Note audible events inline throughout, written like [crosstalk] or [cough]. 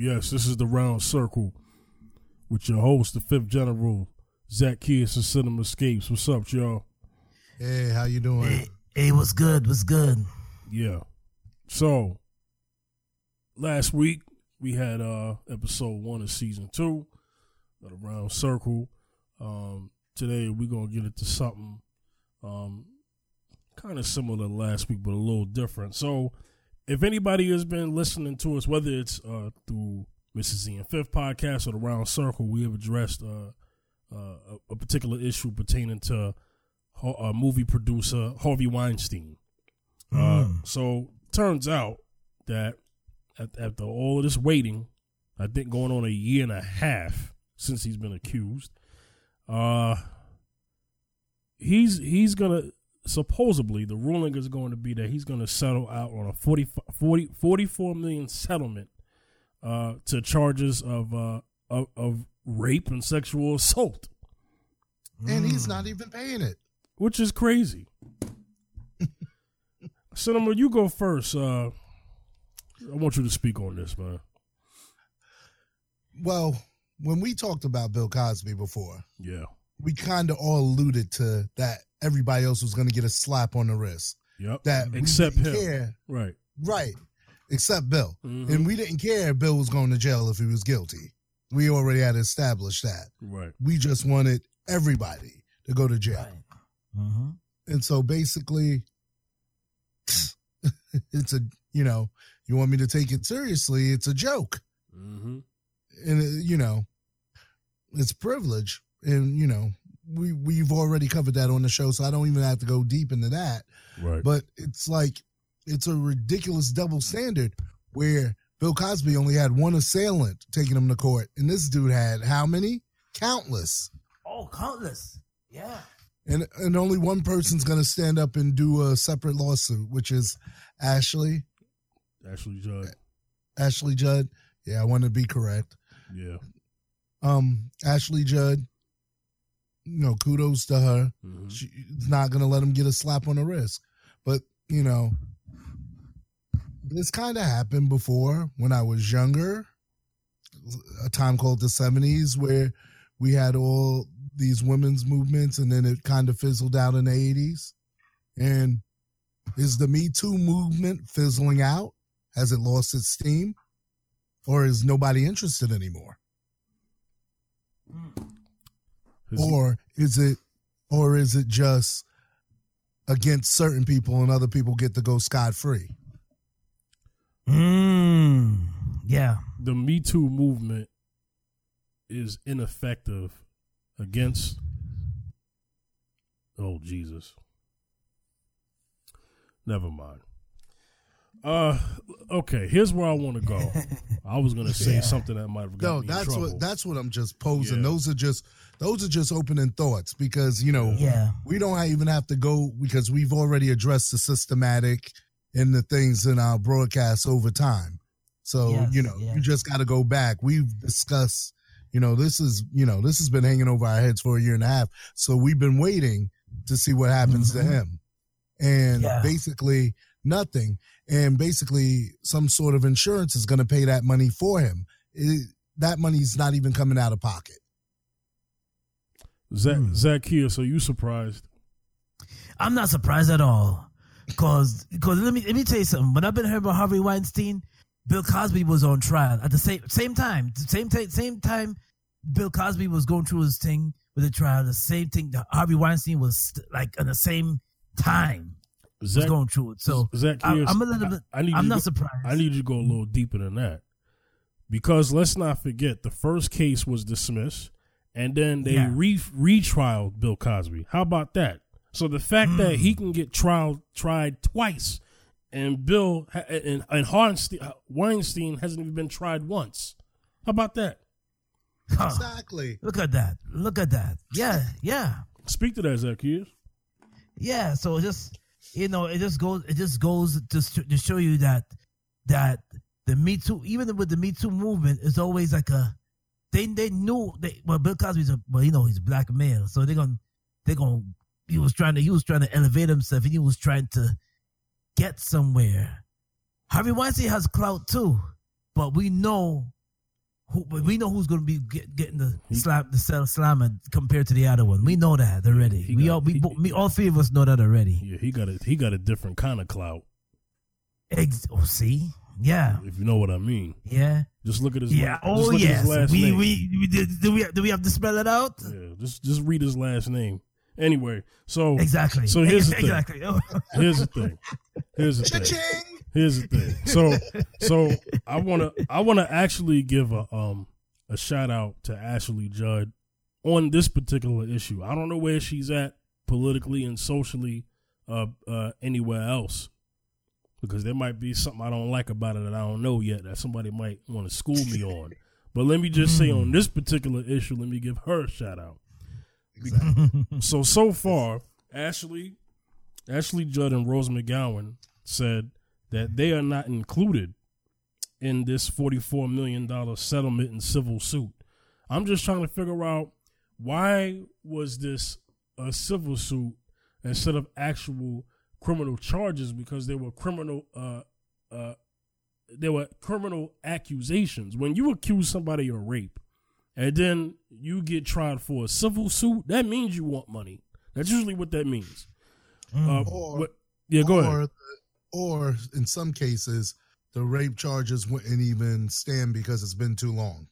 Yes, this is the round circle with your host, the fifth general, Zacchaeus of Cinema Escapes. What's up, y'all? Hey, how you doing? Hey, hey, what's good? What's good? Yeah. So last week we had uh episode one of season two of the round circle. Um today we're gonna get into something um kind of similar to last week but a little different. So if anybody has been listening to us, whether it's uh through Mrs. Z and Fifth podcast or the round circle, we have addressed uh, uh a, particular issue pertaining to a movie producer Harvey Weinstein. Uh, so turns out that after all of this waiting, I think going on a year and a half since he's been accused, uh, he's he's gonna supposedly the ruling is going to be that he's going to settle out on a 40, 40 44 million settlement uh, to charges of, uh, of of rape and sexual assault, And he's not even paying it. which is crazy. [laughs] Cinema, you go first. Uh, I want you to speak on this, man. Well, when we talked about Bill Cosby before, Yeah. we kind of all alluded to that everybody else was going to get a slap on the wrist. Yep. That except him. care. Right. Right. Except Bill. Mhm. And we didn't care if Bill was going to jail if he was guilty. We already had established that. Right. We just wanted everybody to go to jail. Right. Mm-hmm. And so basically, [laughs] it's a, you know, you want me to take it seriously, it's a joke. Mm-hmm. and uh, you know it's privilege and you know we we've already covered that on the show so i don't even have to go deep into that Right. but it's like it's a ridiculous double standard where bill cosby only had one assailant taking him to court and this dude had how many countless Oh, countless. Yeah. and and only one person's going to stand up and do a separate lawsuit which is ashley Ashley Judd. ashley judd yeah i want to be correct Yeah. um ashley judd you know kudos to her. Mhm. she's not gonna let him get a slap on the wrist. But you know this kind of happened before when i was younger a time called the 70s where we had all these women's movements and then it kind of fizzled out in the 80s and is the me too movement fizzling out? Has it lost its steam? Or is nobody interested anymore? Has he- or is it or is it just against certain people and other people get to go scot free Mm. Yeah. the Me Too movement is ineffective against. Oh Jesus! Never mind. Uh, okay. Here's where I want to go. [laughs] I was gonna say Yeah. something that might have got no me in that's trouble. what that's what i'm just posing Yeah. those are just those are just opening thoughts because you know Yeah. we don't even have to go because we've already addressed the systematic and the things in our broadcasts over time so Yes, you know yeah. you just got to go back we've discussed you know this is you know this has been hanging over our heads for a year and a half so we've been waiting to see what happens to Mhm. him and Yeah. basically nothing and basically some sort of insurance is going to pay that money for him it, that money's not even coming out of pocket Zach, Hmm. Zacchaeus, are you surprised? I'm not surprised at all. Cause, cause let me let me tell you something. When I've been hearing about Harvey Weinstein, Bill Cosby was on trial at the same same time. The same time, same time. Bill Cosby was going through his thing with the trial. The same thing. that Harvey Weinstein was like at the same time was Zach, going through it. So I, Zacchaeus, I'm a little bit. I, I need I'm not to go- surprised. I need you to go a little deeper than that. Because let's not forget, the first case was dismissed, and then they Yeah. re retrialed Bill Cosby. How about that? So the fact that Hmm. he can get trial tried twice, and Bill and and Harnstein, Weinstein hasn't even been tried once. How about that? Huh. exactly Look at that. Look at that. Yeah, yeah. Speak to that, Zacchaeus. Yeah, so just you know, it just goes it just goes to to show you that that the Me Too, even with the Me Too movement, is always like a they they knew they well Bill Cosby's a well you know he's a black male, so they're gonna they're gonna he was trying to he was trying to elevate himself and he was trying to get somewhere. Harvey Weinstein has clout too, but we know who, but we know who's going to be get, getting the slap the cell slammer compared to the other one. We know that already. He we got- all we, he- me, all three of us know that already. Yeah, he got a he got a different kind of clout. Ex- oh, see, yeah, If you know what I mean. yeah, Just look at his yeah. Oh yes, we, name. we we did. Do we do we have to spell it out? yeah, just just read his last name. Anyway, so Exactly. So here's the thing. exactly. [laughs] here's the thing. Here's the thing. Here's the thing. So [laughs] so I wanna I wanna actually give a um a shout out to Ashley Judd on this particular issue. I don't know where she's at politically and socially uh uh anywhere else. Because there might be something I don't like about it that I don't know yet that somebody might want to school me on. But let me just say on this particular issue, let me give her a shout out. Exactly. So so far, Ashley, Ashley Judd and Rose McGowan said that they are not included in this forty-four million dollar settlement and civil suit. I'm just trying to figure out why was this a civil suit instead of actual criminal charges because they were criminal uh uh there were criminal accusations. When you accuse somebody of rape and then you get tried for a civil suit, that means you want money. That's usually what that means. Uh, Or- what- yeah, go or, ahead. Or in some cases, the rape charges wouldn't even stand because it's been too long.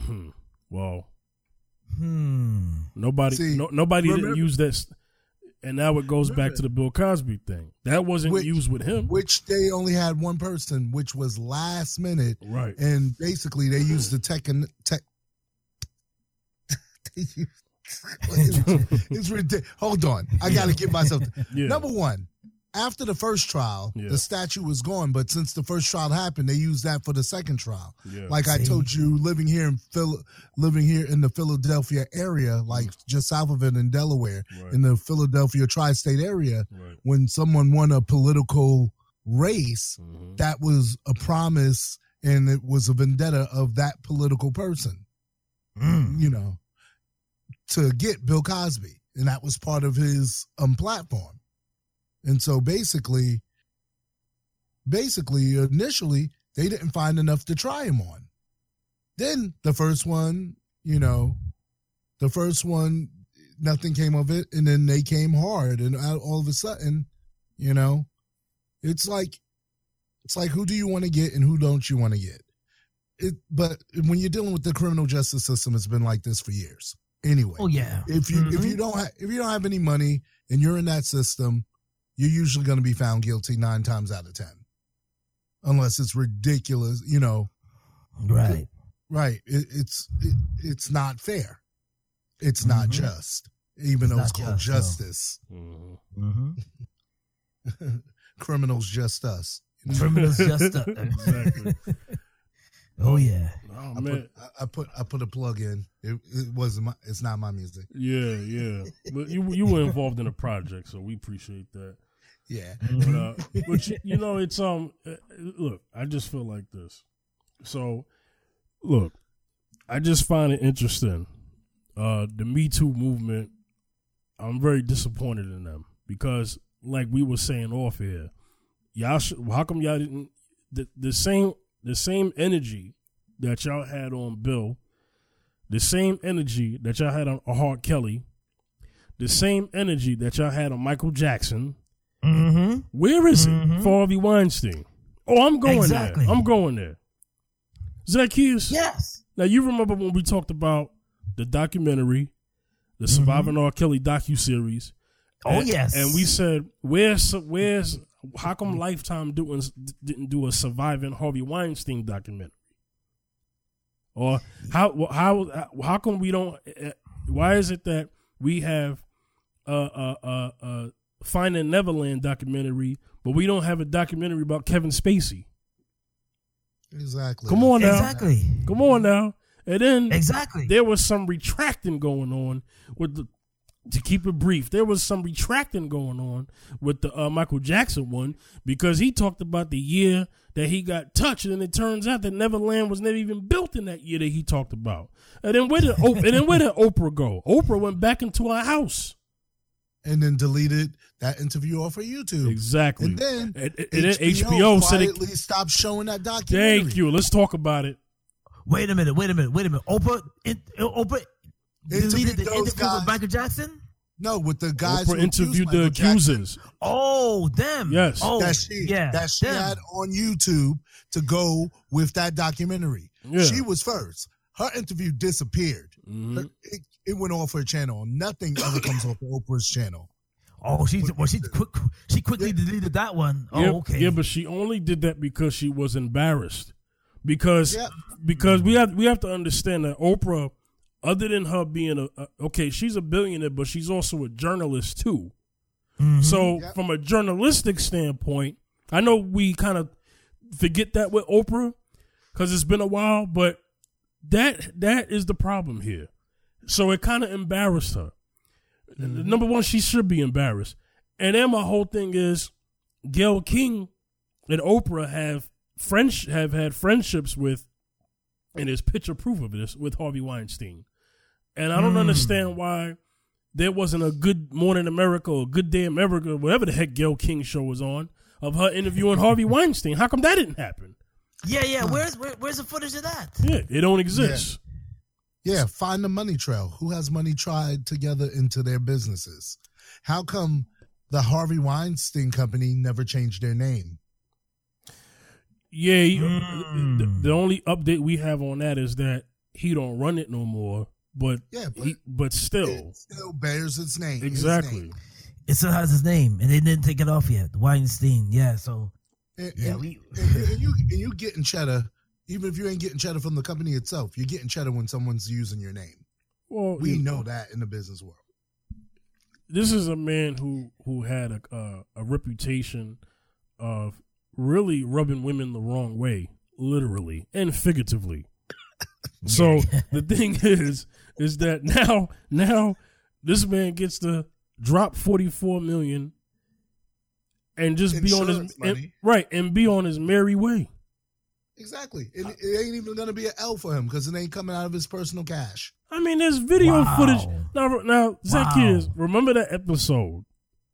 Hmm. Well, Hmm. nobody, See, no, nobody didn't use this, and now it goes back to the Bill Cosby thing. That wasn't Which- used with him, Which they only had one person, which was last minute, right? and basically they used the tech and tech. [laughs] [laughs] it's, it's ridiculous. Hold on, I got to get myself. [laughs] Yeah, Number one, after the first trial, Yeah. the statue was gone, but since the first trial happened, they used that for the second trial. yeah, Like I told you, living here in Phil, living here in the Philadelphia area, like just south of it in Delaware, right, in the Philadelphia tri-state area, right. when someone won a political race, Mhm. that was a promise and it was a vendetta of that political person, Mm. you know, to get Bill Cosby. And that was part of his um platform. And so basically, basically, initially, they didn't find enough to try him on. Then the first one, you know, the first one, nothing came of it. And then they came hard. And all of a sudden, you know, it's like, it's like, who do you want to get and who don't you want to get? It, but when you're dealing with the criminal justice system, it's been like this for years. Anyway, Oh yeah. if you if Mhm. you don't ha- if you don't have any money and you're in that system, you're usually going to be found guilty nine times out of ten, unless it's ridiculous. You know, right. right? It, it's it, it's not fair. It's not Mhm. just, even It's though it's called just, justice. Mhm. Mm-hmm. [laughs] Criminals just us. Criminals [laughs] just. us. Exactly. oh yeah. Oh I put I, I put I put a plug in. It, it wasn't my. It's not my music. yeah, yeah. But you you were involved in a project, so we appreciate that. Yeah. But, uh, [laughs] but you, you know, it's um. uh, Look, I just feel like this. So, look, I just find it interesting. Uh, the Me Too movement. I'm very disappointed in them because, like we were saying off here, y'all. Should, how come y'all didn't the the same the same energy that y'all had on Bill, the same energy that y'all had on R. Kelly, the same energy that y'all had on Michael Jackson. Mm-hmm. Where is Mhm. it for Harvey Weinstein? Oh, I'm going Exactly. there. I'm going there. Zacchaeus. Yes. Now you remember when we talked about the documentary, the Surviving R. Kelly docu series. Oh and, yes. And we said, where's where's how come Lifetime doing didn't do a Surviving Harvey Weinstein documentary? Or how how how come we don't? eh, Why is it that we have a a a, a Finding Neverland documentary, but we don't have a documentary about Kevin Spacey? Exactly. Come on now, exactly. come on now. And then Exactly. there was some retracting going on with the to keep it brief there was some retracting going on with the uh, michael jackson one because he talked about the year that he got touched and it turns out that neverland was never even built in that year that he talked about and then where did Oprah, and then where did oprah go oprah went back into her house And then deleted that interview off of YouTube. exactly And then and, and then hbo said it quietly stopped showing that documentary. thank you let's talk about it Wait a minute. Wait a minute. Wait a minute. Oprah. In, Oprah deleted the interview guys. with Michael Jackson. No, with the guys Oprah who interviewed the Michael Jackson accusers. Oh, them. Yes. Oh, that she yeah. that she them. had on YouTube to go with that documentary. Yeah. She was first. Her interview disappeared. Mhm. Her- it, it went off her channel. Nothing ever comes off Oprah's channel. Oh, she well, she quick, she quickly deleted that one. Oh, yeah, okay. Yeah, but she only did that because she was embarrassed. Because Yeah. because we have we have to understand that Oprah, other than her being a, a okay, she's a billionaire, but she's also a journalist too. Mhm. So Yep. from a journalistic standpoint, I know we kind of forget that with Oprah because it's been a while, but that that is the problem here. So it kind of embarrassed her. Number one, she should be embarrassed. And then my whole thing is, Gail King and Oprah have French have had friendships with, and there's picture proof of this with Harvey Weinstein. And I don't Mm. understand why there wasn't a Good Morning America or Good Day America, whatever the heck Gail King show was on, of her interviewing Harvey Weinstein. How come that didn't happen? yeah, yeah. Where's where, where's the footage of that? Yeah, it don't exist. Yeah, find the money trail. Who has money tried together into their businesses? How come the Harvey Weinstein company never changed their name? Yeah, Mm. the, the only update we have on that is that he don't run it no more. But Yeah, but he, but still, it still bears its name. His exactly. name. It still has his name, and they didn't take it off yet. Weinstein. Yeah. So And, Yeah, and- we- and you, and you and you getting cheddar, even if you ain't getting cheddar from the company itself, you're getting cheddar when someone's using your name. Well, We know that in the business world. this is a man who who had a uh, a reputation of really rubbing women the wrong way, literally and figuratively. [laughs] So the thing is, is that now now this man gets to drop forty four million and just be on his and- right and be on his merry way. Exactly. It, it ain't even gonna be an L for him because it ain't coming out of his personal cash. I mean, there's video Wow. footage. Now, now, Zacchaeus, Wow. remember that episode?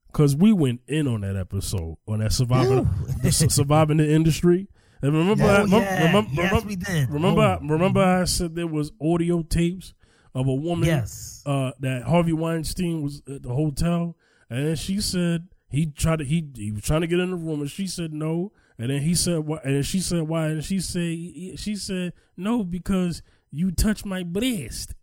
Because we went in on that episode, on that surviving, the surviving the industry. And remember, Yeah. I, Oh, remember, yeah. remember, Yes, remember, we did. remember, Oh. remember I said there was audio tapes of a woman yes. uh, that Harvey Weinstein was at the hotel, and she said he tried to he he was trying to get in the room, and she said no, and then he said why, and she said why, and she said she said no because you touched my breast.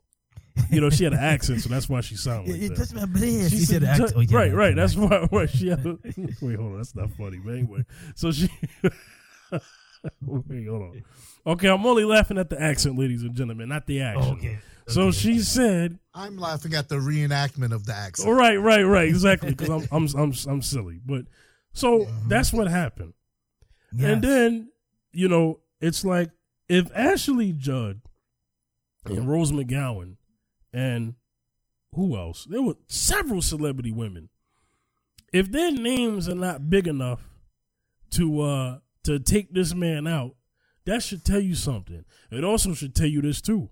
You know, she had an accent, so that's why she sounded like It, that. touched my breast. She She said, said, oh, yeah, right, right. That's why, why she had. A, [laughs] wait, hold on. That's not funny, but anyway. So she. [laughs] wait, hold on. Okay, I'm only laughing at the accent, ladies and gentlemen, not the oh, action. Okay. So okay. she said, I'm laughing at the reenactment of the accent. "All right, right, right, exactly," because I'm, I'm, I'm, I'm silly. But so uh-huh. that's what happened, Yes. and then you know, it's like if Ashley Judd and Rose McGowan and who else? There were several celebrity women. If their names are not big enough to uh to take this man out, that should tell you something. It also should tell you this too.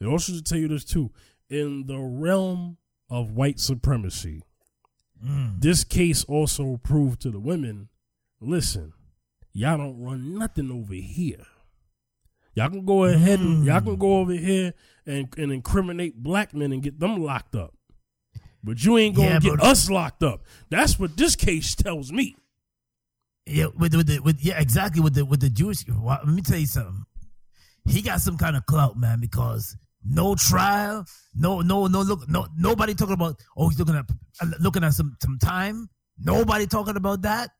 It also should tell you this too. In the realm of white supremacy, Mm. this case also proved to the women, listen, y'all don't run nothing over here. Y'all can go ahead and y'all can mm. go over here and, and incriminate black men and get them locked up. But you ain't gonna Yeah, get us locked up. That's what this case tells me. Yeah, with with the with yeah, exactly with the with the Jewish. Well, let me tell you something. He got some kind of clout, man, because no trial, no no no look, no nobody talking about. Oh, he's looking at looking at some some time. Nobody talking about that.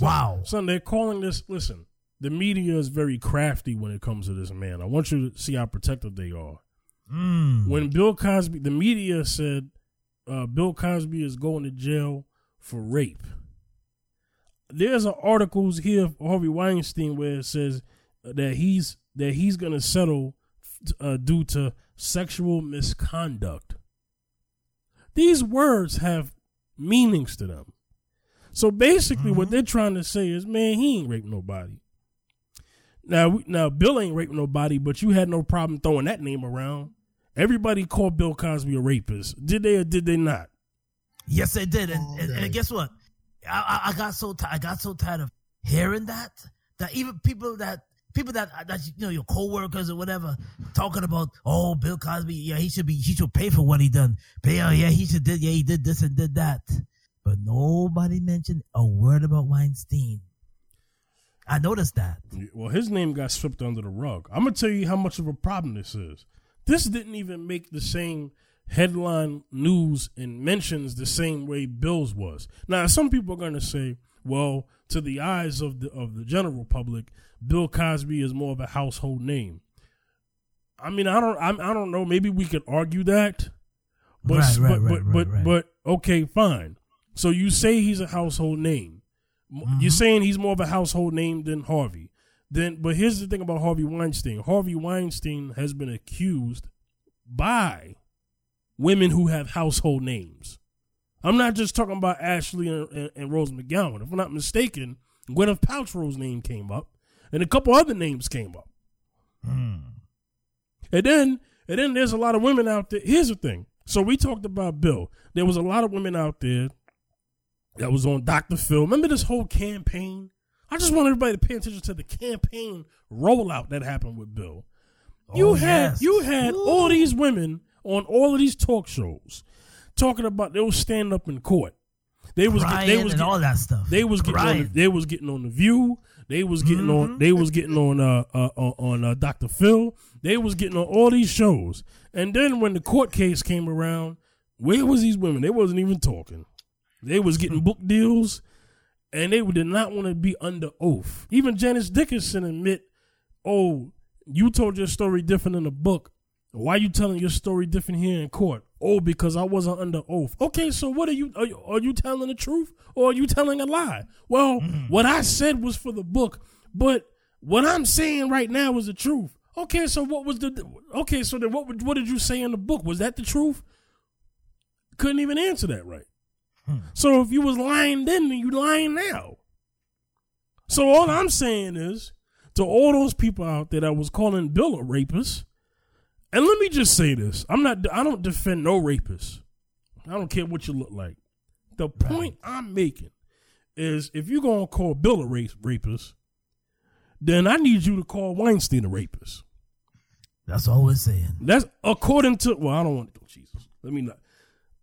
Wow. Son, they're calling this listen, the media is very crafty when it comes to this man. I want you to see how protective they are. Mm. When Bill Cosby, the media said uh, Bill Cosby is going to jail for rape. There's a articles here of Harvey Weinstein where it says that he's that he's going to settle uh, due to sexual misconduct. These words have meanings to them. So basically, what mm-hmm. they're trying to say is, man, he ain't raped nobody. Now, we- now Bill ain't raped nobody, but you had no problem throwing that name around. Everybody called Bill Cosby a rapist. Did they or did they not? Yes, they did, and, and, and guess what? I, I, I got so ti I got so tired of hearing that that even people that people that that you know your coworkers or whatever talking about oh Bill Cosby yeah he should be he should pay for what he done pay oh yeah he should did yeah he did this and did that but nobody mentioned a word about Weinstein. I noticed that. Well, his name got swept under the rug. I'm gonna tell you how much of a problem this is. This didn't even make the same headline news and mentions the same way Bill's was. Now, some people are gonna say, well, to the eyes of the of the general public, Bill Cosby is more of a household name. I mean, I don't, I, I don't know. Maybe we could argue that, but Right, right, but, right, but, but, but okay, fine. So you say he's a household name. Mm-hmm. You're saying he's more of a household name than Harvey. Then, but here's the thing about Harvey Weinstein. Harvey Weinstein has been accused by women who have household names. I'm not just talking about Ashley and, and, and Rose McGowan. If I'm not mistaken, Gwyneth Paltrow's name came up, and a couple other names came up. And then, and then there's a lot of women out there. Here's the thing. So we talked about Bill. There was a lot of women out there that was on Dr. Phil. Remember this whole campaign? I just want everybody to pay attention to the campaign rollout that happened with Bill. You Oh, had yes. you had all these women on all of these talk shows talking about they was standing up in court. They was Crying they was and get- all that stuff. they was getting on the, they was getting on the View. They was getting on they was getting on uh, uh on, on uh, Dr. Phil. They was getting on all these shows. And then when the court case came around, where was these women? They wasn't even talking. They was getting book deals, and they did not want to be under oath. Even Janice Dickinson admit, "Oh, you told your story different in the book. Why are you telling your story different here in court? Oh, because I wasn't under oath. Okay, so what are you? Are you, are you telling the truth or are you telling a lie? Well, mm-hmm. what I said was for the book, but what I'm saying right now is the truth. Okay, so what was the? Okay, so then what? What did you say in the book? Was that the truth? Couldn't even answer that right. Hmm. So if you was lying then, then you lying now. So all I'm saying is to all those people out there that was calling Bill a rapist, and let me just say this: I'm not. I don't defend no rapist. I don't care what you look like. The point I'm making is if you're gonna call Bill a rape, rapist, then I need you to call Weinstein a rapist. That's all we're saying. That's according to well, I don't want to go Jesus. Let me not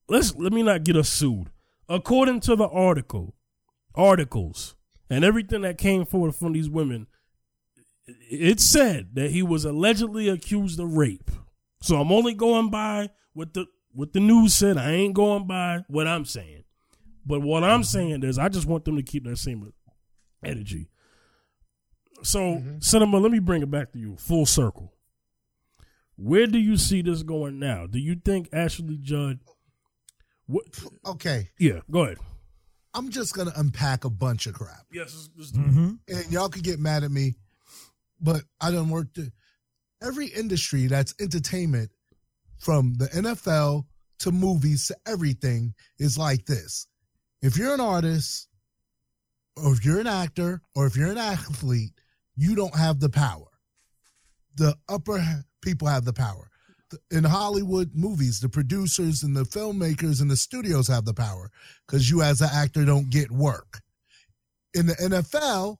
let's let me not get us sued. According to the article, articles, and everything that came forward from these women, it said that he was allegedly accused of rape. So I'm only going by what the what the news said. I ain't going by what I'm saying. But what I'm saying is I just want them to keep that same energy. So, mm-hmm. Cinema, let me bring it back to you full circle. Where do you see this going now? Do you think Ashley Judd? What? Okay, Yeah, go ahead. I'm just gonna unpack a bunch of crap, Yes, let's, let's do it. Mm-hmm. and y'all could get mad at me, but I don't work. To, every industry that's entertainment, from the NFL to movies to everything, is like this. If you're an artist, or if you're an actor, or if you're an athlete, you don't have the power. The upper people have the power. In Hollywood movies, the producers and the filmmakers and the studios have the power because you, as an actor, don't get work. In the NFL,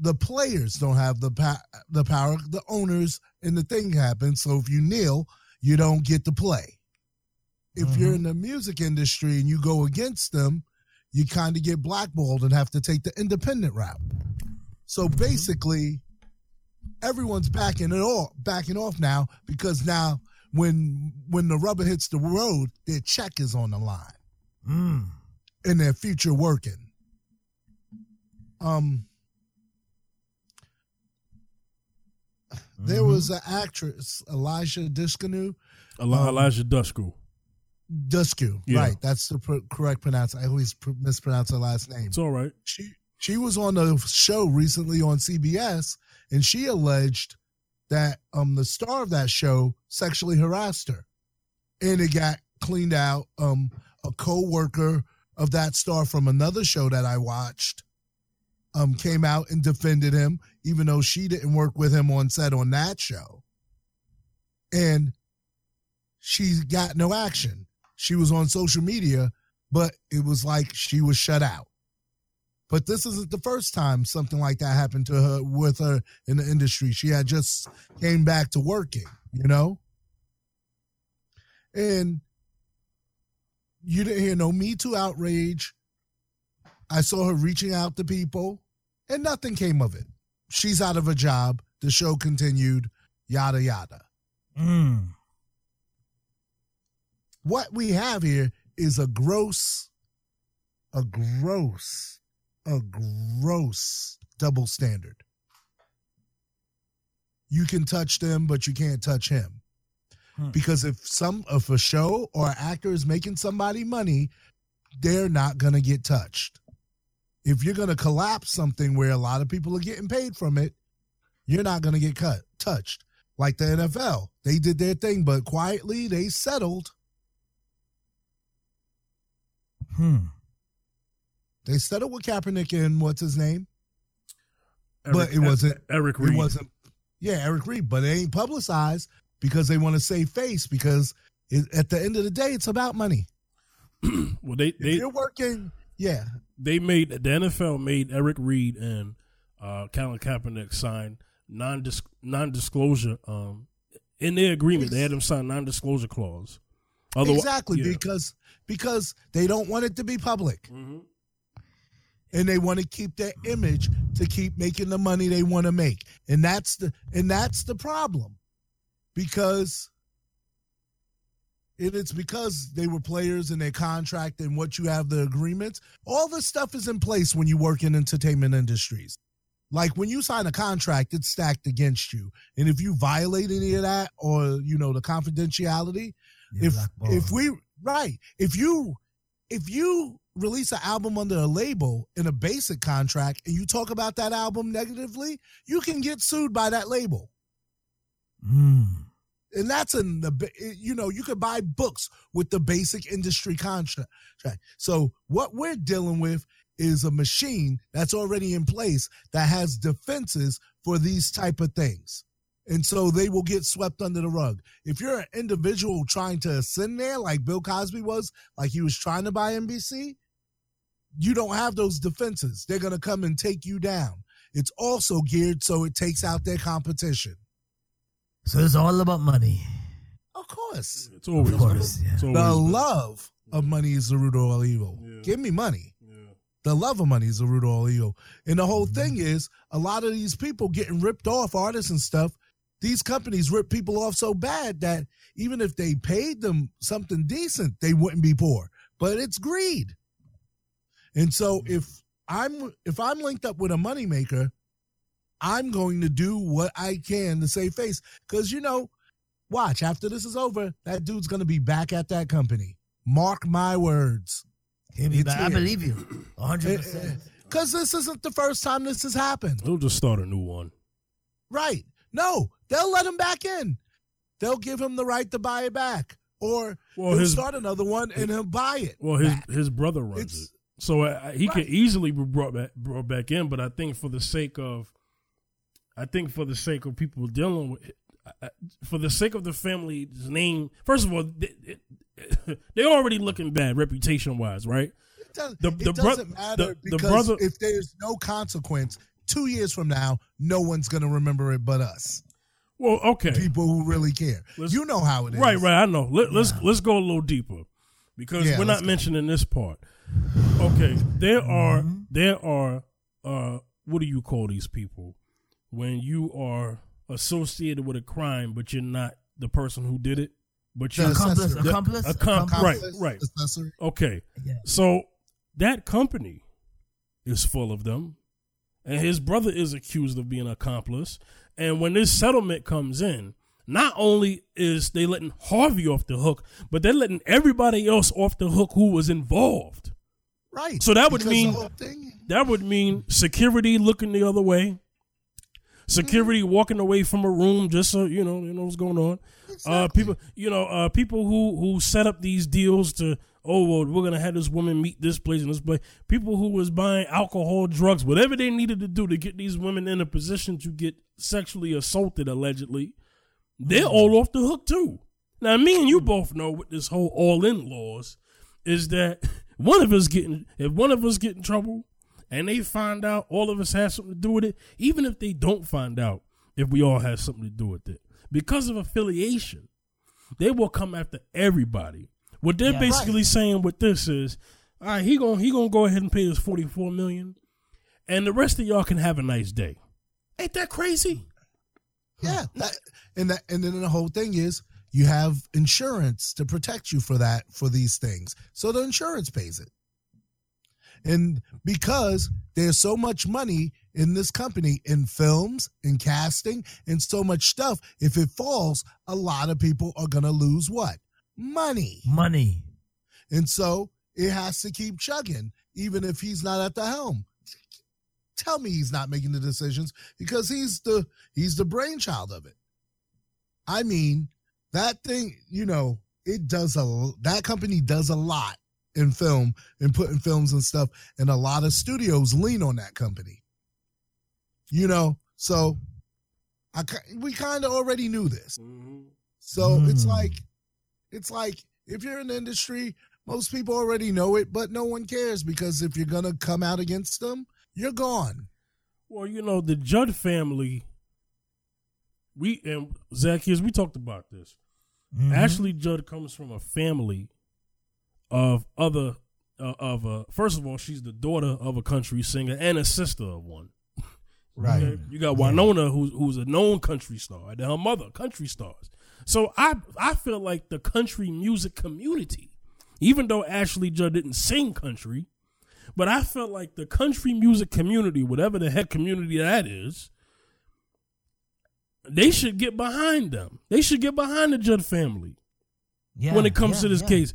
the players don't have the pa- the power. The owners and the thing happens. So if you kneel, you don't get to play. If you're mm-hmm. in the music industry and you go against them, you kind of get blackballed and have to take the independent route. So mm-hmm. basically, everyone's backing it off, backing off now because now when when the rubber hits the road, their check is on the line Mm. and their future working. Um, there Mm-hmm. was an actress, Elijah Duskanu, Eli- Um, Eliza Dushku. Dusku, Yeah. right? That's the pr- correct pronounce. I always pr- mispronounce her last name. It's all right. She she was on a show recently on CBS, and she alleged that um the star of that show sexually harassed her, and it got cleaned out. Um, a co-worker of that star from another show that I watched um came out and defended him, even though she didn't work with him on set on that show, and she got no action. She was on social media, but it was like she was shut out. But this isn't the first time something like that happened to her with her in the industry. She had just came back to working, you know? And you didn't hear no Me Too outrage. I saw her reaching out to people, and nothing came of it. She's out of a job. The show continued, yada, yada. Mm. What we have here is a gross, a gross, a gross double standard. You can touch them, but you can't touch him. Hmm. Because if some if a show or an actor is making somebody money, they're not gonna get touched. If you're gonna collapse something where a lot of people are getting paid from it, you're not gonna get cut touched. Like the NFL, they did their thing, but quietly they settled. Hmm. They settled with Kaepernick and what's his name? Eric, But it wasn't- Eric Reid. It wasn't. Yeah, Eric Reid, but it ain't publicized because they want to save face. Because it, at the end of the day, it's about money. [clears throat] well, they If they you're working, yeah, they made the NFL made Eric Reid and uh, Colin Kaepernick sign non non disclosure um in their agreement. They had them sign non disclosure clause. Otherwise- exactly yeah. because because they don't want it to be public Mhm. And they want to keep their image to keep making the money they want to make. And that's the and that's the problem. Because it is because they were players in their contract and what you have the agreements. All this stuff is in place when you work in entertainment industries. Like when you sign a contract it's stacked against you. And if you violate any of that or you know the confidentiality Yeah, if if we right. If you if you release an album under a label in a basic contract and you talk about that album negatively you can get sued by that label. Mm. and that's in the you know you could buy books with the basic industry contract. So what we're dealing with is a machine that's already in place that has defenses for these type of things. And so they will get swept under the rug. If you're an individual trying to ascend there like bill cosby was like he was trying to buy nbc you don't have those defenses they're going to come and take you down it's also geared so it takes out their competition So it's all about money. of course It's always Of course, yeah. it's always The been. love of money is the root of all evil. Yeah. Give me money. Yeah. The love of money is the root of all evil. And the whole mm-hmm. thing is a lot of these people getting ripped off, artists and stuff, these companies rip people off so bad that even if they paid them something decent, they wouldn't be poor. But it's greed. And so mm-hmm. if I'm if I'm linked up with a moneymaker, I'm going to do what I can to save face. Because you know, watch, after this is over, that dude's gonna be back at that company. Mark my words. Be back. I believe you. [clears throat] 100%. Because eh, eh, this isn't the first time this has happened. He'll just start a new one. Right. No, they'll let him back in. They'll give him the right to buy it back. Or Well, he'll his start another one and he'll buy it. well his back. his brother runs It's- it, so uh, he could easily be brought back brought back in. But I think for the sake of, I think for the sake of people dealing with, uh, uh, for the sake of the family's name, first of all, they, they're [laughs] already looking bad reputation wise, right? It, does, the- it the bro- doesn't matter the- because brother- if there's no consequence, two years from now, no one's going to remember it but us. Well, okay, People who really care. Let's- you know how it is. Right, right. I know. Let, let's let's go a little deeper because Yeah, we're not go. mentioning this part. Okay, there are Mm-hmm. there are uh what do you call these people when you are associated with a crime but you're not the person who did it, but you The accomplice, accomplice, The- accom- accomplice. right, right. accessory. okay. Yeah. So that company is full of them, and his brother is accused of being an accomplice. And when this settlement comes in, not only is they letting Harvey off the hook, but they're letting everybody else off the hook who was involved. Right. So that would Because mean- That would mean security looking the other way, security walking away from a room just so you know you know what's going on. Uh, people, you know, uh, people who who set up these deals to oh well, we're gonna have this woman meet this place and this place. People who was buying alcohol, drugs, whatever they needed to do to get these women in a position to get sexually assaulted allegedly, they're all off the hook too. Now, me and you both know with this whole all in laws is that [laughs] one of us getting if one of us get in trouble and they find out all of us have something to do with it, even if they don't find out if we all have something to do with it, because of affiliation, they will come after everybody. What they're Yeah. basically saying with this is, all right, he gonna he gonna go ahead and pay us forty four million, and the rest of y'all can have a nice day. Ain't that crazy? Yeah, that, and that, and then the whole thing is you have insurance to protect you for that for these things, so the insurance pays it. And because there's so much money in this company in films, in casting, and so much stuff, if it falls, a lot of people are gonna lose what money, Money. and so it has to keep chugging, even if he's not at the helm. Tell me he's not making the decisions because he's the he's the brainchild of it. I mean, that thing, you know, it does a that company does a lot in film and putting films and stuff, and a lot of studios lean on that company. You know, so I we kind of already knew this. So it's Mm. like, it's like if you're in the industry, most people already know it, but no one cares because if you're gonna come out against them, you're gone. Well, you know, the Judd family, we and Zach Zacchaeus, we talked about this. Mhm. Ashley Judd comes from a family of other uh, of a first of all, she's the daughter of a country singer and a sister of one. [laughs] Okay? You got Wynonna, who's who's a known country star, and her mother, country stars. So I I feel like the country music community, even though Ashley Judd didn't sing country, but I felt like the country music community, whatever the heck community that is, they should get behind them. They should get behind the Judd family Yeah, when it comes yeah, to this yeah. case.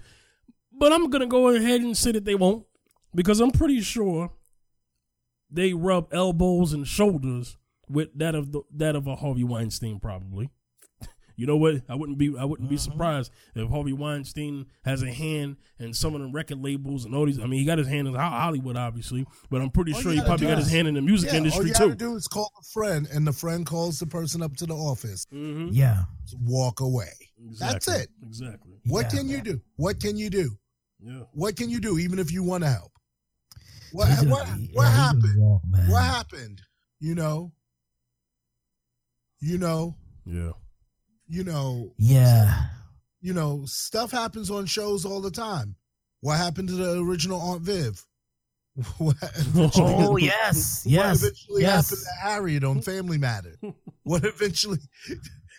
But I'm gonna go ahead and say that they won't, because I'm pretty sure they rub elbows and shoulders with that of the, that of a Harvey Weinstein, probably. You know what? I wouldn't be I wouldn't be Mm-hmm. surprised if Harvey Weinstein has a hand in some of the record labels and all these. I mean, he got his hand in Hollywood, obviously, but I'm pretty All sure he probably do got his hand in the music Yeah, all industry you too. gotta do is call a friend, and the friend calls the person up to the office. hmm Yeah. Walk away. That's it. Exactly. What Yeah. can you do? What can you do? Yeah. What can you do, even if you want to help? What He's gonna- what yeah, what he's gonna happened? walk. What happened? You know. You know. Yeah. You know. Yeah. You know. Stuff happens on shows all the time. What happened to the original Aunt Viv? [laughs] What Oh yes, [laughs] yes, what eventually yes. happened to Harriet on [laughs] Family Matter? What eventually,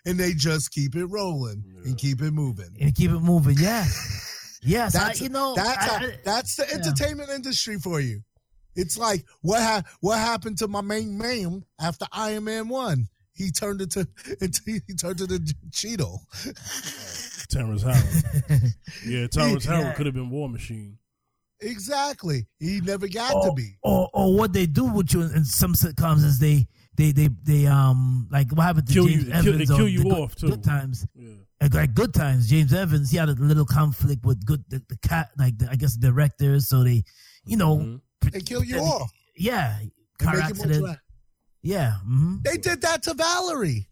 and they just keep it rolling Yeah. and keep it moving. and keep it moving. Yeah, yes. I, That's you know, that's I- I- that's the yeah. entertainment industry for you. It's like what ha- what happened to my main man after Iron Man one? He turned into, into he turned into Cheadle. Terrence Howard. [laughs] Yeah, Terrence Yeah. Howard could have been War Machine. exactly. He never got to be. or or what they do with you in, in some sitcoms is they they they they um like what happened to Kill James you- they kill- Evans they kill you the good, off, too. Good times, Yeah. like, like good times. James Evans he had a little conflict with good the, the cat like the, I guess directors, so they you know Mhm. They kill you then- off. yeah car make it more accident dra- yeah hmm They did that to Valerie.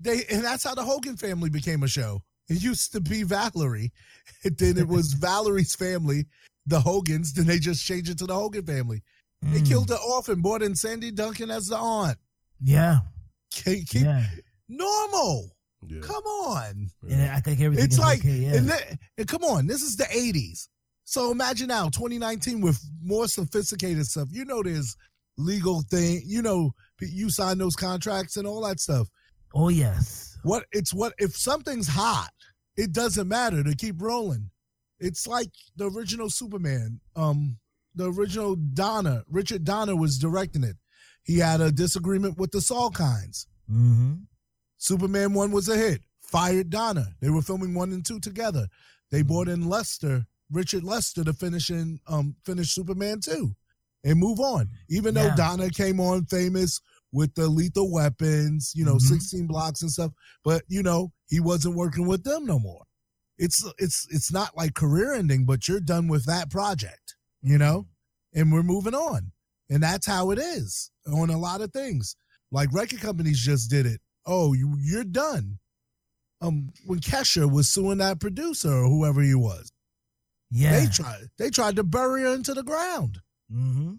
They and that's how the Hogan family became a show. It used to be Valerie, [laughs] and then it was [laughs] Valerie's family, the Hogans. Then they just changed it to the Hogan family. They Mm. killed her off and brought in Sandy Duncan as the aunt. yeah Keep, keep yeah normal. Yeah. Come on. and I think everything It's is like, okay, yeah. and, then- and come on, this is the 80s. So imagine now, 2019, with more sophisticated stuff. You know, there's legal thing. You know, you sign those contracts and all that stuff. oh yes What it's what if something's hot, it doesn't matter to keep rolling. It's like the original Superman. Um, the original Donner, Richard Donner was directing it. He had a disagreement with the Salkinds. hmm Superman one was a hit. Fired Donner. They were filming one and two together. They brought in Lester, Richard Lester, to finish in um finish Superman two, and move on. Even though Donner came on famous with the lethal weapons, you know, Mhm. sixteen blocks and stuff, but you know he wasn't working with them no more. It's it's it's not like career ending, but you're done with that project, you know, and we're moving on, and that's how it is on a lot of things. Like record companies just did it oh, you, you're done. Um, when Kesha was suing that producer or whoever he was, yeah they tried they tried to bury her into the ground. Mm-hmm.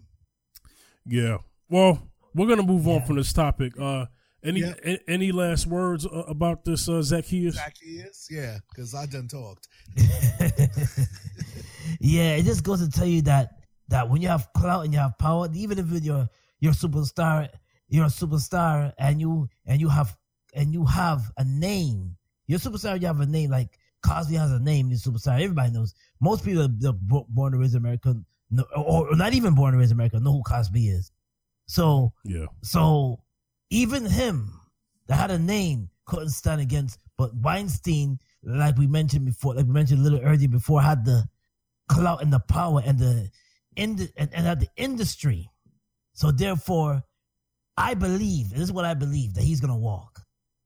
Yeah. Well, we're gonna move on from this topic. Uh, any Yeah. a- any last words uh, about this uh, Zacchaeus? Zacchaeus, yeah, because I done talked. [laughs] [laughs] yeah, it just goes to tell you that that when you have clout and you have power, even if you're you're a superstar, you're a superstar, and you and you have and you have a name. You're a superstar. You have a name. Like Cosby has a name. He's a superstar. Everybody knows. Most people that are born and raised American, know, or, or not even born and raised in America, know who Cosby is. So Yeah. so even him that had a name couldn't stand against. But Weinstein, like we mentioned before, like we mentioned a little earlier before, had the clout and the power and the in the, and, and had the industry. So therefore, I believe this is what I believe that he's gonna walk.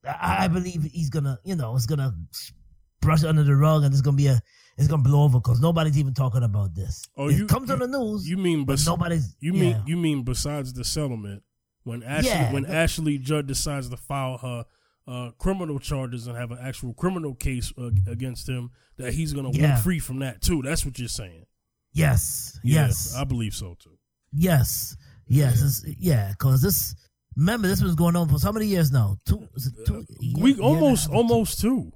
I, I believe he's gonna, you know, it's gonna brush under the rug and it's gonna be a it's gonna blow over because nobody's even talking about this. Oh, it you- comes on the news, You mean but bes- nobody's. you yeah. mean you mean besides the settlement when Ashley Yeah. when Ashley Judd decides to file her uh, criminal charges and have an actual criminal case uh, against him that he's gonna Yeah. walk free from that too. That's what you're saying. yes, Yeah, yes. I believe so too. Yes, yes, it's, yeah. Because this, remember, this was going on for so many years now. Two, two year- we almost almost two.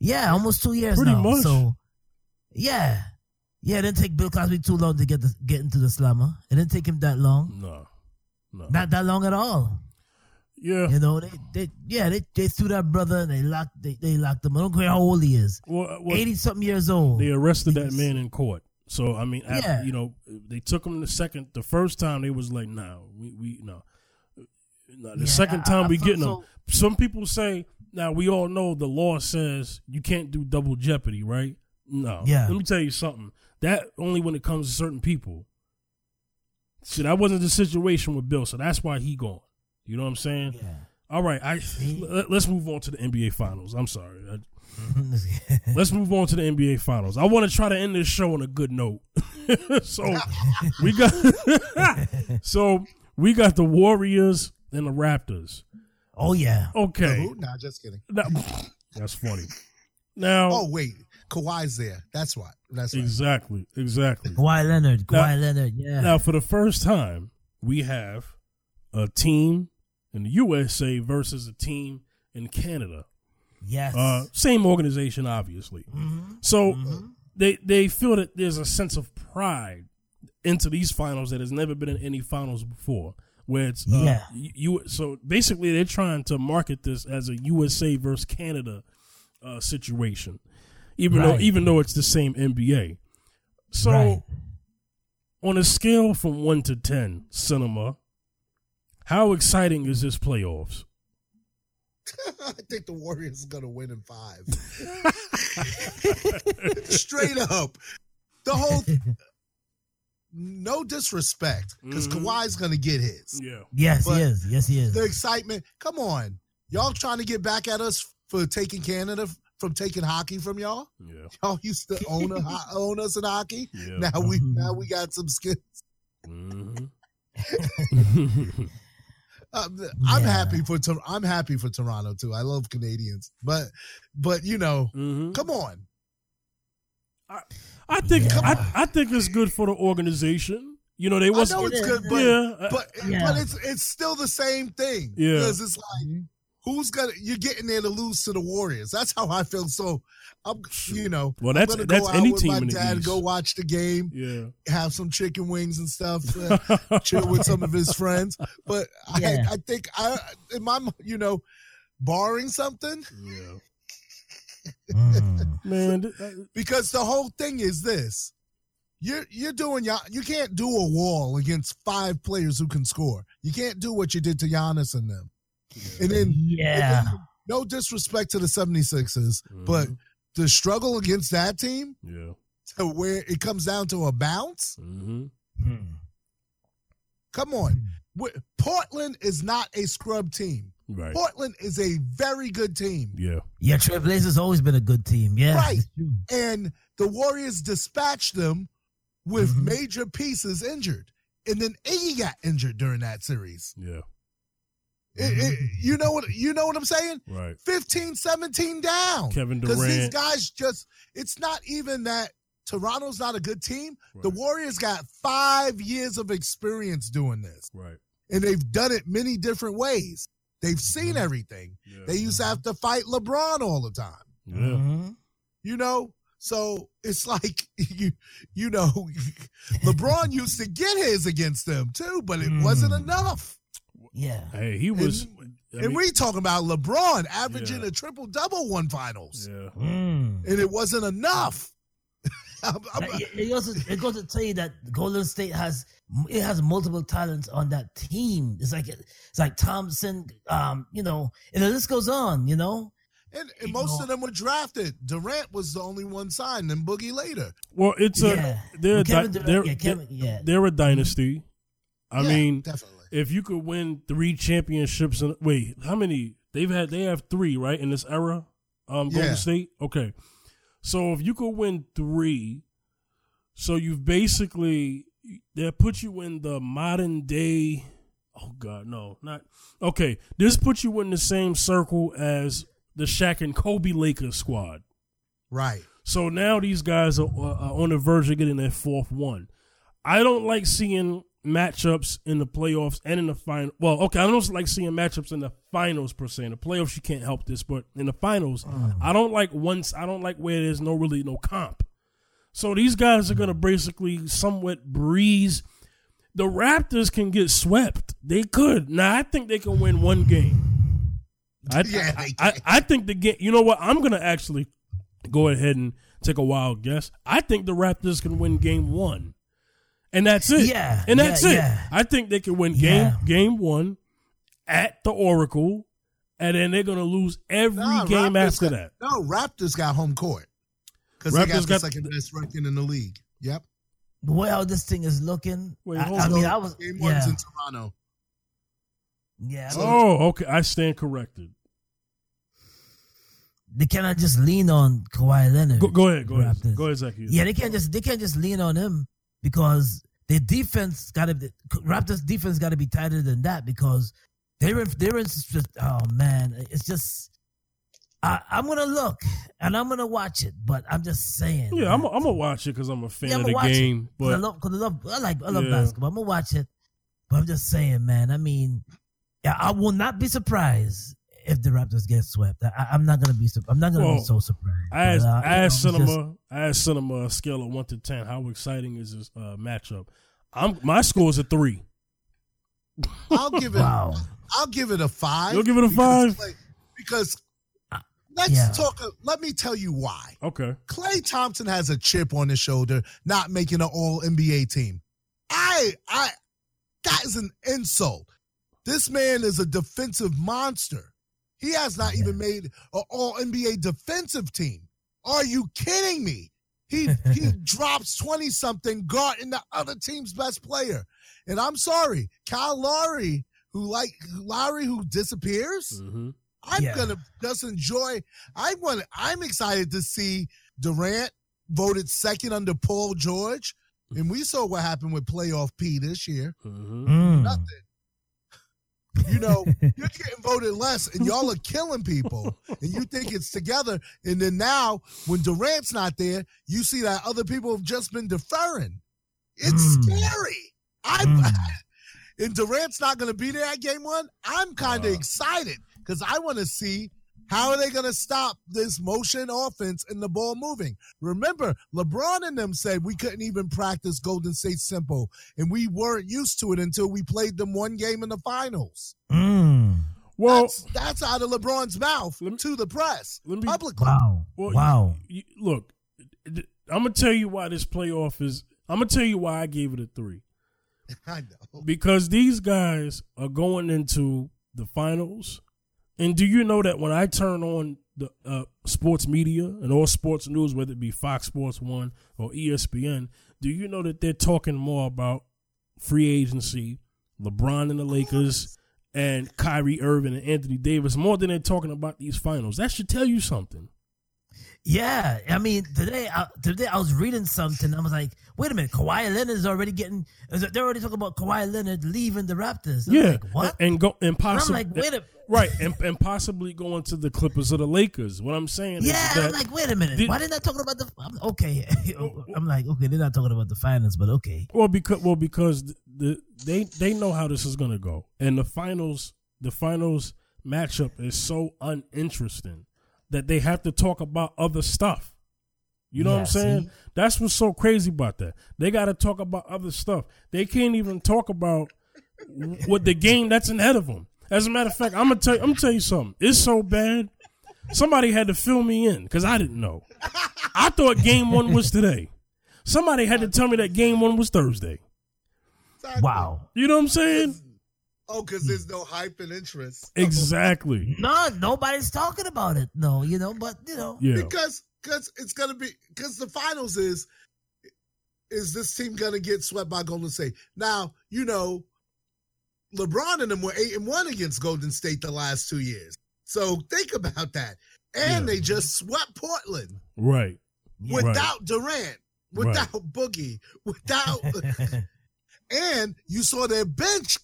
yeah, almost two years Pretty now. much. So, yeah, yeah. It didn't take Bill Cosby too long to get the, get into the slammer. It didn't take him that long, No, no. not that long at all. yeah. You know, they, they yeah, they, they threw that brother and they locked they, they locked him. I don't care how old he is, Well, uh, well, eighty something years old. they arrested that man in court. So I mean, after, Yeah. you know, they took him the second, the first time they was like, no, we we no. The Yeah, second time I we felt getting them. so- Some people say now we all know the law says you can't do double jeopardy, right? No. Yeah. Let me tell you something. That only when it comes to certain people. See, that wasn't the situation with Bill, so that's why he gone. You know what I'm saying? Yeah. All right, I let- let's move on to the NBA Finals. I'm sorry. I- [laughs] Let's move on to the NBA Finals. I want to try to end this show on a good note. [laughs] so we got [laughs] so we got the Warriors and the Raptors. oh yeah. Okay, Who? Nah, just kidding. Now- that's funny. Now, Oh wait, Kawhi's there. That's why. That's right. exactly, exactly. Kawhi Leonard. Now- Kawhi Leonard. Yeah. Now, for the first time, we have a team in the USA versus a team in Canada. yes. Uh, same organization, obviously. Mhm. So Mhm. they they feel that there's a sense of pride into these finals that has never been in any finals before. Where it's uh, Yeah. you, so basically they're trying to market this as a USA versus Canada uh, situation, even though even though it's the same NBA. So Right. on a scale from one to ten, cinema, how exciting is this playoffs? [laughs] I think the Warriors are gonna win in five. [laughs] Straight up, the whole. No disrespect, because Mhm. Kawhi's gonna get his. Yeah, Yes, But he is. Yes, he is. The excitement. Come on, y'all trying to get back at us for taking Canada from taking hockey from y'all? yeah, [laughs] Y'all used to own a, [laughs] own us in hockey. yeah. Now we Mhm. now we got some skills. Mhm. Uh, I'm Yeah. happy for Tor- I'm happy for Toronto too. I love Canadians, but but you know, Mhm. come on. I think Yeah. I, I think it's good for the organization. You know, they I was know it's good, but yeah, but Yeah. but it's it's still the same thing. Yeah. because it's like Mhm. Who's gonna you're getting there to lose to the Warriors. That's how I feel. So I'm you know Well, I'm that's- gonna that's out any with team my in the dad, East. go watch the game, yeah. have some chicken wings and stuff, uh, [laughs] chill with some of his friends. But Yeah. I I think I in my you know barring something yeah. Mm. [laughs] [laughs] Man, because the whole thing is this. You're you're doing ya- you can't do a wall against five players who can score. You can't do what you did to Giannis and them. And then Yeah. no disrespect to the 76ers, but Mhm. the struggle against that team yeah. to where it comes down to a bounce. hmm Hmm. Come on. Wh- Portland is not a scrub team. Right. Portland is a very good team. Yeah. Yeah, Trailblazers always been a good team. Yeah. Right. And the Warriors dispatched them with Mhm. major pieces injured. And then Iggy got injured during that series. Yeah. It- it- you know what you know what I'm saying? Right. 15 17 down. Kevin Durant. Because these guys just it's not even that Toronto's not a good team. The Warriors got five years of experience doing this, Right. and they've done it many different ways. They've seen Mhm. everything. Yeah. They used to have to fight LeBron all the time. yeah. Mhm. You know, so it's [laughs] like you, you know, [laughs] LeBron used to get his against them too, but it wasn't Mm. enough. Yeah. Hey, he was. I and we talking about LeBron averaging Yeah. a triple double one finals, yeah. Mm. and it wasn't enough. [laughs] I'm- I'm- It, it also it goes to tell you that Golden State has it has multiple talents on that team. It's like it's like Thompson, um, you know, and the list goes on. You know, and, and you most know- of them were drafted. Durant was the only one signed, and Boogie later. Well, it's a yeah. they're Well, a Kevin di- Durant- they're, yeah, Kevin, yeah. they're a dynasty. I Yeah, mean, definitely. If you could win three championships in wait, how many they've had? They have three, right, in this era. Um, Golden Yeah. State. Okay, so if you could win three, so you've basically that put you in the modern day. Oh God, no, not okay. This puts you in the same circle as the Shaq and Kobe Lakers squad. Right. So now these guys are, are on the verge of getting their fourth one. I don't like seeing matchups in the playoffs and in the final. Well, okay, I don't like seeing matchups in the finals per se. In the playoffs, you can't help this, but in the finals, mm. I don't like once. I don't like where there's no really no comp. So these guys are gonna basically somewhat breeze. The Raptors can get swept. They could. Now I think they can win one game. I, [laughs] Yeah, I, I. I think the game. You know what? I'm gonna actually go ahead and take a wild guess. I think the Raptors can win game one. And that's it. Yeah, And that's yeah, it. yeah. I think they can win game Yeah. game one at the Oracle, and then they're gonna lose every Nah, game Raptors after got- that. No, Raptors got home court because they Raptors got the got- second best ranking in the league. Yep. the way how this thing is looking. Wait, I, hold I on. mean, I was Game one's yeah, in Toronto. yeah. So- Oh, okay. I stand corrected. they cannot just lean on Kawhi Leonard. Go, go ahead. Go ahead. Raptors. Go ahead, Zacchaeus. Yeah, they can't just they can't just lean on him because their defense got to be Raptors defense got to be tighter than that because they're in they're in just oh man it's just I, I'm gonna look and I'm gonna watch it but I'm just saying Yeah, I'm that- I'm gonna watch it because I'm a fan Yeah, of the game. it. 'cause I But love, cause I love, I like, I love Yeah. basketball. I'm gonna watch it, but I'm just saying, man. I mean, yeah, I will not be surprised if the Raptors get swept. I, I'm not gonna be, I'm not gonna be so surprised. I asked, But, uh, I you know, asked just- Cinema, I asked Cinema a scale of one to ten. How exciting is this uh, matchup? I'm my score is a three. I'll give it. wow. I'll give it a five. You'll give it a because five? Klay- because let's Yeah. talk. Let me tell you why. Okay. Klay Thompson has a chip on his shoulder, not making an All NBA team. I, I, that is an insult. This man is a defensive monster. He has not even made an All NBA defensive team. Are you kidding me? He he [laughs] drops twenty something, guarding the other team's best player. And I'm sorry, Kyle Lowry, who like Lowry, who disappears. hmm I'm Yeah. gonna just enjoy. I want. I'm excited to see Durant voted second under Paul George, and we saw what happened with playoff P this year. hmm Mm. Nothing. You know, [laughs] you're getting voted less, and y'all are killing people, and you think it's together. And then now, when Durant's not there, you see that other people have just been deferring. It's Mm. scary. I'm. Mm. [laughs] and Durant's not going to be there at game one, I'm kind of Uh. excited because I want to see how are they going to stop this motion offense and the ball moving. Remember, LeBron and them said we couldn't even practice Golden State simple, and we weren't used to it until we played them one game in the finals. Mm. Well, that's, that's out of LeBron's mouth Let me- to the press let me- publicly. Wow. well, wow. you- you- look, I'm gonna tell you why this playoff is. I'm gonna tell you why I gave it a three. [laughs] I know. because these guys are going into the finals. And do you know that when I turn on the uh, sports media and all sports news, whether it be Fox Sports One or ESPN, do you know that they're talking more about free agency, LeBron and the Lakers, and Kyrie Irving and Anthony Davis more than they're talking about these finals? That should tell you something. Yeah, I mean today, I, today I was reading something. I was like, wait a minute, Kawhi Leonard is already getting. They're already talking about Kawhi Leonard leaving the Raptors. I'm yeah, like, what? and, go and And I'm possibly like, wait a. right, and, and possibly going to the Clippers or the Lakers. What I'm saying is Yeah, I'm like, wait a minute. Did- Why did they not talking about the? I'm, okay, [laughs] oh, oh. I'm like, okay, they're not talking about the finals, but okay. Well, because well because the, the they they know how this is gonna go, and the finals the finals matchup is so uninteresting that they have to talk about other stuff. You know what I'm saying? see? That's what's so crazy about that. They got to talk about other stuff. They can't even talk about what the game that's ahead of them. As a matter of fact, I'm gonna tell you, I'm gonna tell you something. It's so bad. Somebody had to fill me in because I didn't know. I thought game one was today. Somebody had to tell me that game one was Thursday. Wow. You know what I'm saying? Oh, because there's no hype and interest. [laughs] Exactly. No, nobody's talking about it. No, you know, but you know, Yeah. Because because it's gonna be because the finals is is this team gonna get swept by Golden State? Now you know LeBron and them were eight and one against Golden State the last two years. So think about that. And Yeah. they just swept Portland Right. Right. without Durant, without Boogie, without [laughs] [laughs] and you saw their bench.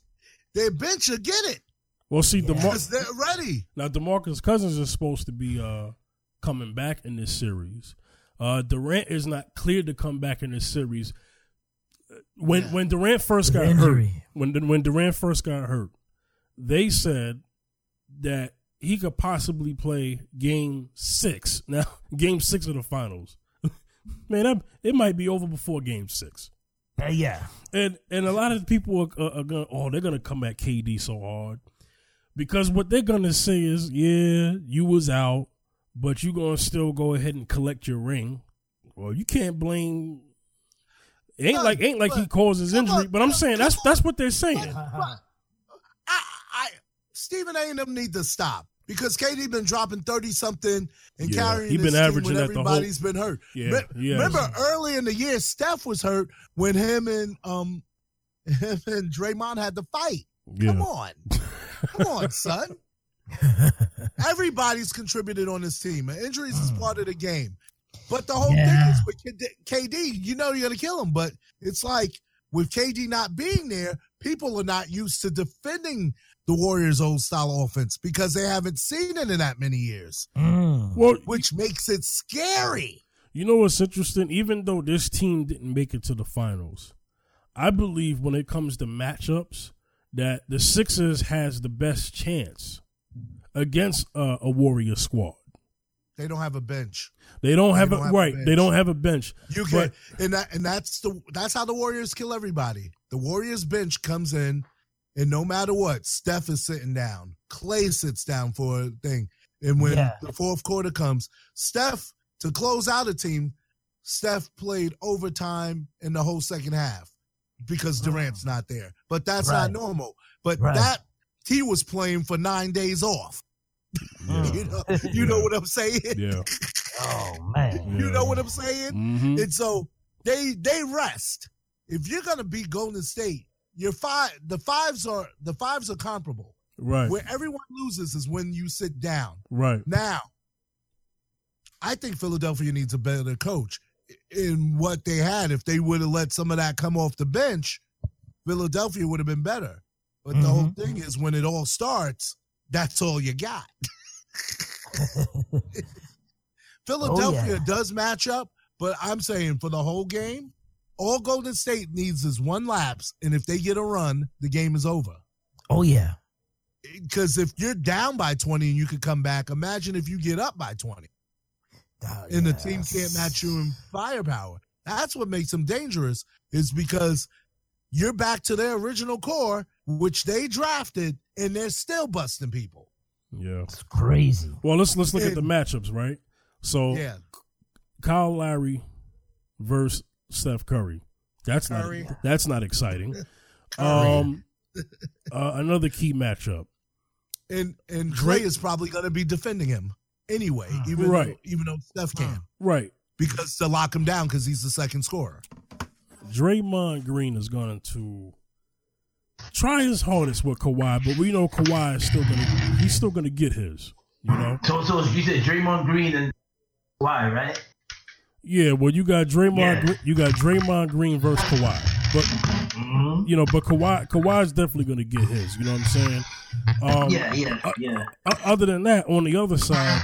Their bench will get it Well, see, DeMar- because they're ready. now Demarcus Cousins is supposed to be uh, coming back in this series. Uh, Durant is not cleared to come back in this series. When Yeah. when Durant first got hurt, when when Durant first got hurt, they said that he could possibly play Game Six. [laughs] Now, Game Six of the finals, [laughs] man, that, it might be over before Game Six. Uh, yeah, And and a lot of people are, are, are going, oh, they're gonna come at KD so hard because what they're gonna say is, yeah, you was out, but you're gonna still go ahead and collect your ring. Well, you can't blame. It ain't Look, like ain't like he look, caused his come injury, on, but I'm saying that's on. that's what they're saying. I, I Stephen A and them need to stop because KD been dropping thirty something and Yeah, carrying. he been his team averaging when that the whole- everybody's been hurt. Yeah, Re- yeah. Remember early in the year, Steph was hurt when him and um [laughs] him and Draymond had to fight. Come on, come on, [laughs] son. Everybody's contributed on this team. Injuries is part of the game. But the whole Yeah. thing is with KD, you know you're gonna kill him. But it's like with KD not being there, people are not used to defending the Warriors' old style offense because they haven't seen it in that many years, Mm. well, which makes it scary. You know what's interesting? Even though this team didn't make it to the finals, I believe when it comes to matchups that the Sixers has the best chance against uh, a Warrior squad. They don't have a bench. They don't They have don't a have right. bench. they don't have a bench. You can, and that, and that's the that's how the Warriors kill everybody. The Warriors bench comes in, and no matter what, Steph is sitting down, Klay sits down for a thing, and when Yeah. the fourth quarter comes, Steph to close out a team, Steph played overtime in the whole second half because Durant's not there. But that's Right. not normal. But Right. that he was playing for nine days off. [laughs] Yeah. You know, [laughs] you know what I'm saying. Yeah. [laughs] Oh man. You know what I'm saying. hmm And so they they rest. If you're gonna beat Golden State, your five the fives are the fives are comparable. Right. Where everyone loses is when you sit down. Right. Now, I think Philadelphia needs a better coach in what they had. If they would have let some of that come off the bench, Philadelphia would have been better. But the whole mm-hmm. thing is when it all starts, that's all you got. [laughs] [laughs] Philadelphia oh, does match up, but I'm saying for the whole game, all Golden State needs is one lapse, and if they get a run, the game is over. Oh yeah. Because if you're down by 20 and you could come back, imagine if you get up by 20 Oh, and the team can't match you in firepower. That's what makes them dangerous, is because you're back to their original core, which they drafted, and they're still busting people. Yeah. It's crazy. Well, let's let's look at the matchups, right? So Yeah. Kyle Lowry versus Steph Curry. That's Curry. not that's not exciting. [laughs] Curry. Um, [laughs] uh, another key matchup. and and Drake- Klay is probably going to be defending him anyway, even Right. though, even though Steph can, Right. because to lock him down because he's the second scorer. Draymond Green is going to try his hardest with Kawhi, but we know Kawhi is still gonna he's still gonna get his. You know, So so you said Draymond Green and Why, right? Yeah, well, you got Draymond, Yeah. Green, you got Draymond Green versus Kawhi, but hmm you know, but Kawhi, Kawhi's definitely going to get his. You know what I'm saying? Um, yeah, yeah, yeah. o- Other than that, on the other side,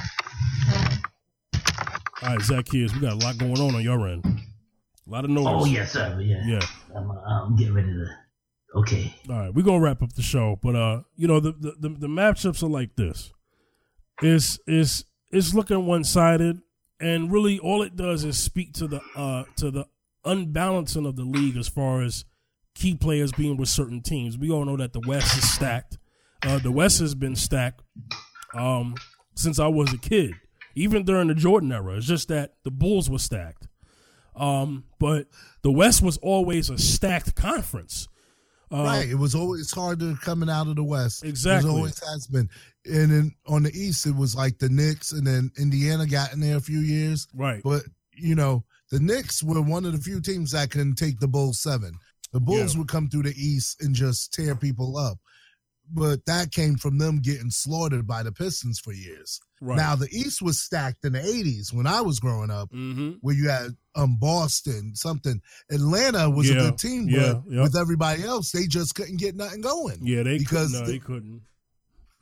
all right, Zacchaeus, we got a lot going on on your end. A lot of noise. Oh, yes, sir. Yeah. Yeah. I'm, uh, I'm getting ready to. Okay. All right, we're gonna wrap up the show, but uh, you know, the the, the, the matchups are like this. It's is it's looking one sided, and really all it does is speak to the uh to the unbalancing of the league as far as key players being with certain teams. We all know that the West is stacked. Uh, the West has been stacked um since I was a kid, even during the Jordan era. It's just that the Bulls were stacked. Um, but the West was always a stacked conference. Uh, right. It was always harder coming out of the West. Exactly. It always has been. And then on the East, it was like the Knicks, and then Indiana got in there a few years. Right. But you know, the Knicks were one of the few teams that can take the Bulls seven. The Bulls Yeah. would come through the East and just tear people up. But that came from them getting slaughtered by the Pistons for years. Right. Now the East was stacked in the '80s when I was growing up, mm-hmm. where you had um Boston, something. Atlanta was Yeah, a good team, yeah, but yep. with everybody else, they just couldn't get nothing going. Yeah, they because couldn't. No, the- they couldn't.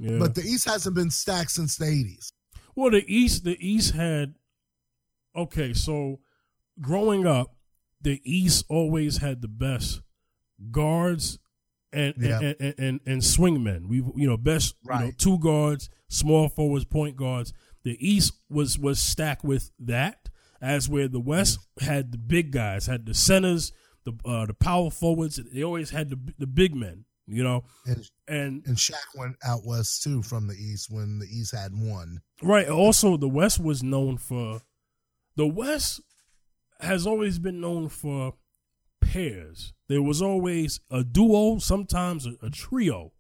Yeah. But the East hasn't been stacked since the '80s. well, the East, the East had. Okay, so growing up, the East always had the best guards and Yeah. and, and, and and swingmen. We you know best you know two guards, small forwards, point guards. The East was was stacked with that, as where the West had the big guys, had the centers, the uh, the power forwards. They always had the the big men. You know, And and and Shaq went out west too from the East when the East had one. Right. Also, the West was known for the West has always been known for pairs. There was always a duo, sometimes a, a trio.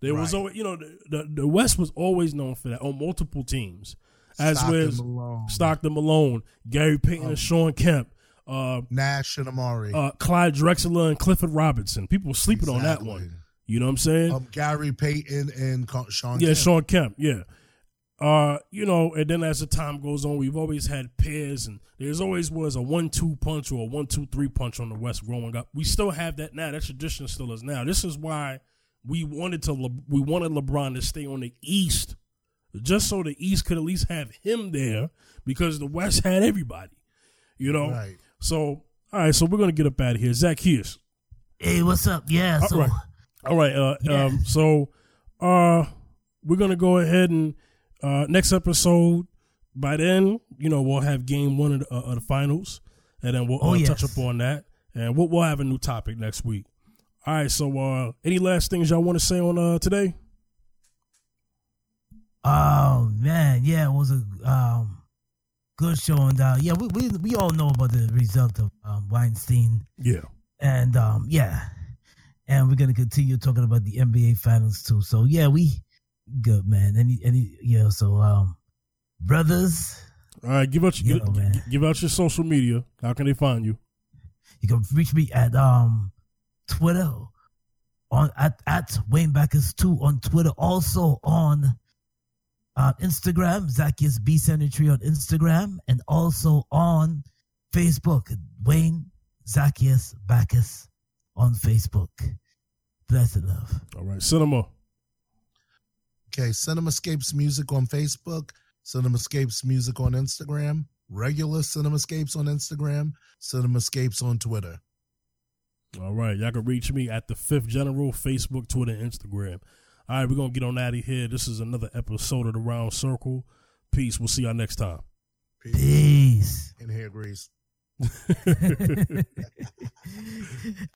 There was always, you know, the, the the West was always known for that on multiple teams. As Stockton, with Malone, Stockton Malone, Gary Payton, and Shawn Kemp, uh, Nash, and Amar'e. uh, Clyde Drexler, and Clifford Robinson. People were sleeping on that one. You know what I'm saying? Um, Gary Payton and Co- Shawn. Yeah, Kemp. Shawn Kemp. Yeah. Uh, you know, and then as the time goes on, we've always had pairs, and there's always was a one-two punch or a one-two-three punch on the West growing up. We still have that now. That tradition still is now. This is why we wanted to Le- we wanted LeBron to stay on the East, just so the East could at least have him there because the West had everybody. You know. Right. So all right, so we're gonna get up out of here. Zacchaeus. Hey, what's up? Yeah, All so right. All right. Uh, Yeah. um, so uh, we're gonna go ahead and uh, next episode. By then, you know, we'll have game one of the, uh, of the finals, and then we'll Oh, uh, yes. touch upon that, and we'll, we'll have a new topic next week. All right. So, uh, any last things y'all want to say on uh, today? Oh man, yeah, it was a um good show and uh yeah, we we we all know about the result of um, Weinstein Yeah. and um yeah. And we're gonna continue talking about the NBA finals too. So yeah, we good man. Any any yeah, so um brothers, All right. Give out your, Yo, give, give out your social media. How can they find you? you can reach me at um Twitter on at, at Wayne Backers 2 on Twitter, also on uh, Instagram, Zacchaeus B Sanitary on Instagram, and also on Facebook, Wayne Zacchaeus Backus on Facebook. Blessed enough. All right. Cinema. Okay, Cinemascapes Music on Facebook, Cinemascapes Music on Instagram, regular Cinemascapes on Instagram, Cinemascapes on Twitter. All right. Y'all can reach me at the Fifth General, Facebook, Twitter, Instagram. All right, we're gonna get on out of here. This is another episode of the Round Circle. Peace. We'll see y'all next time. Peace. In here, Grease. [laughs] [laughs]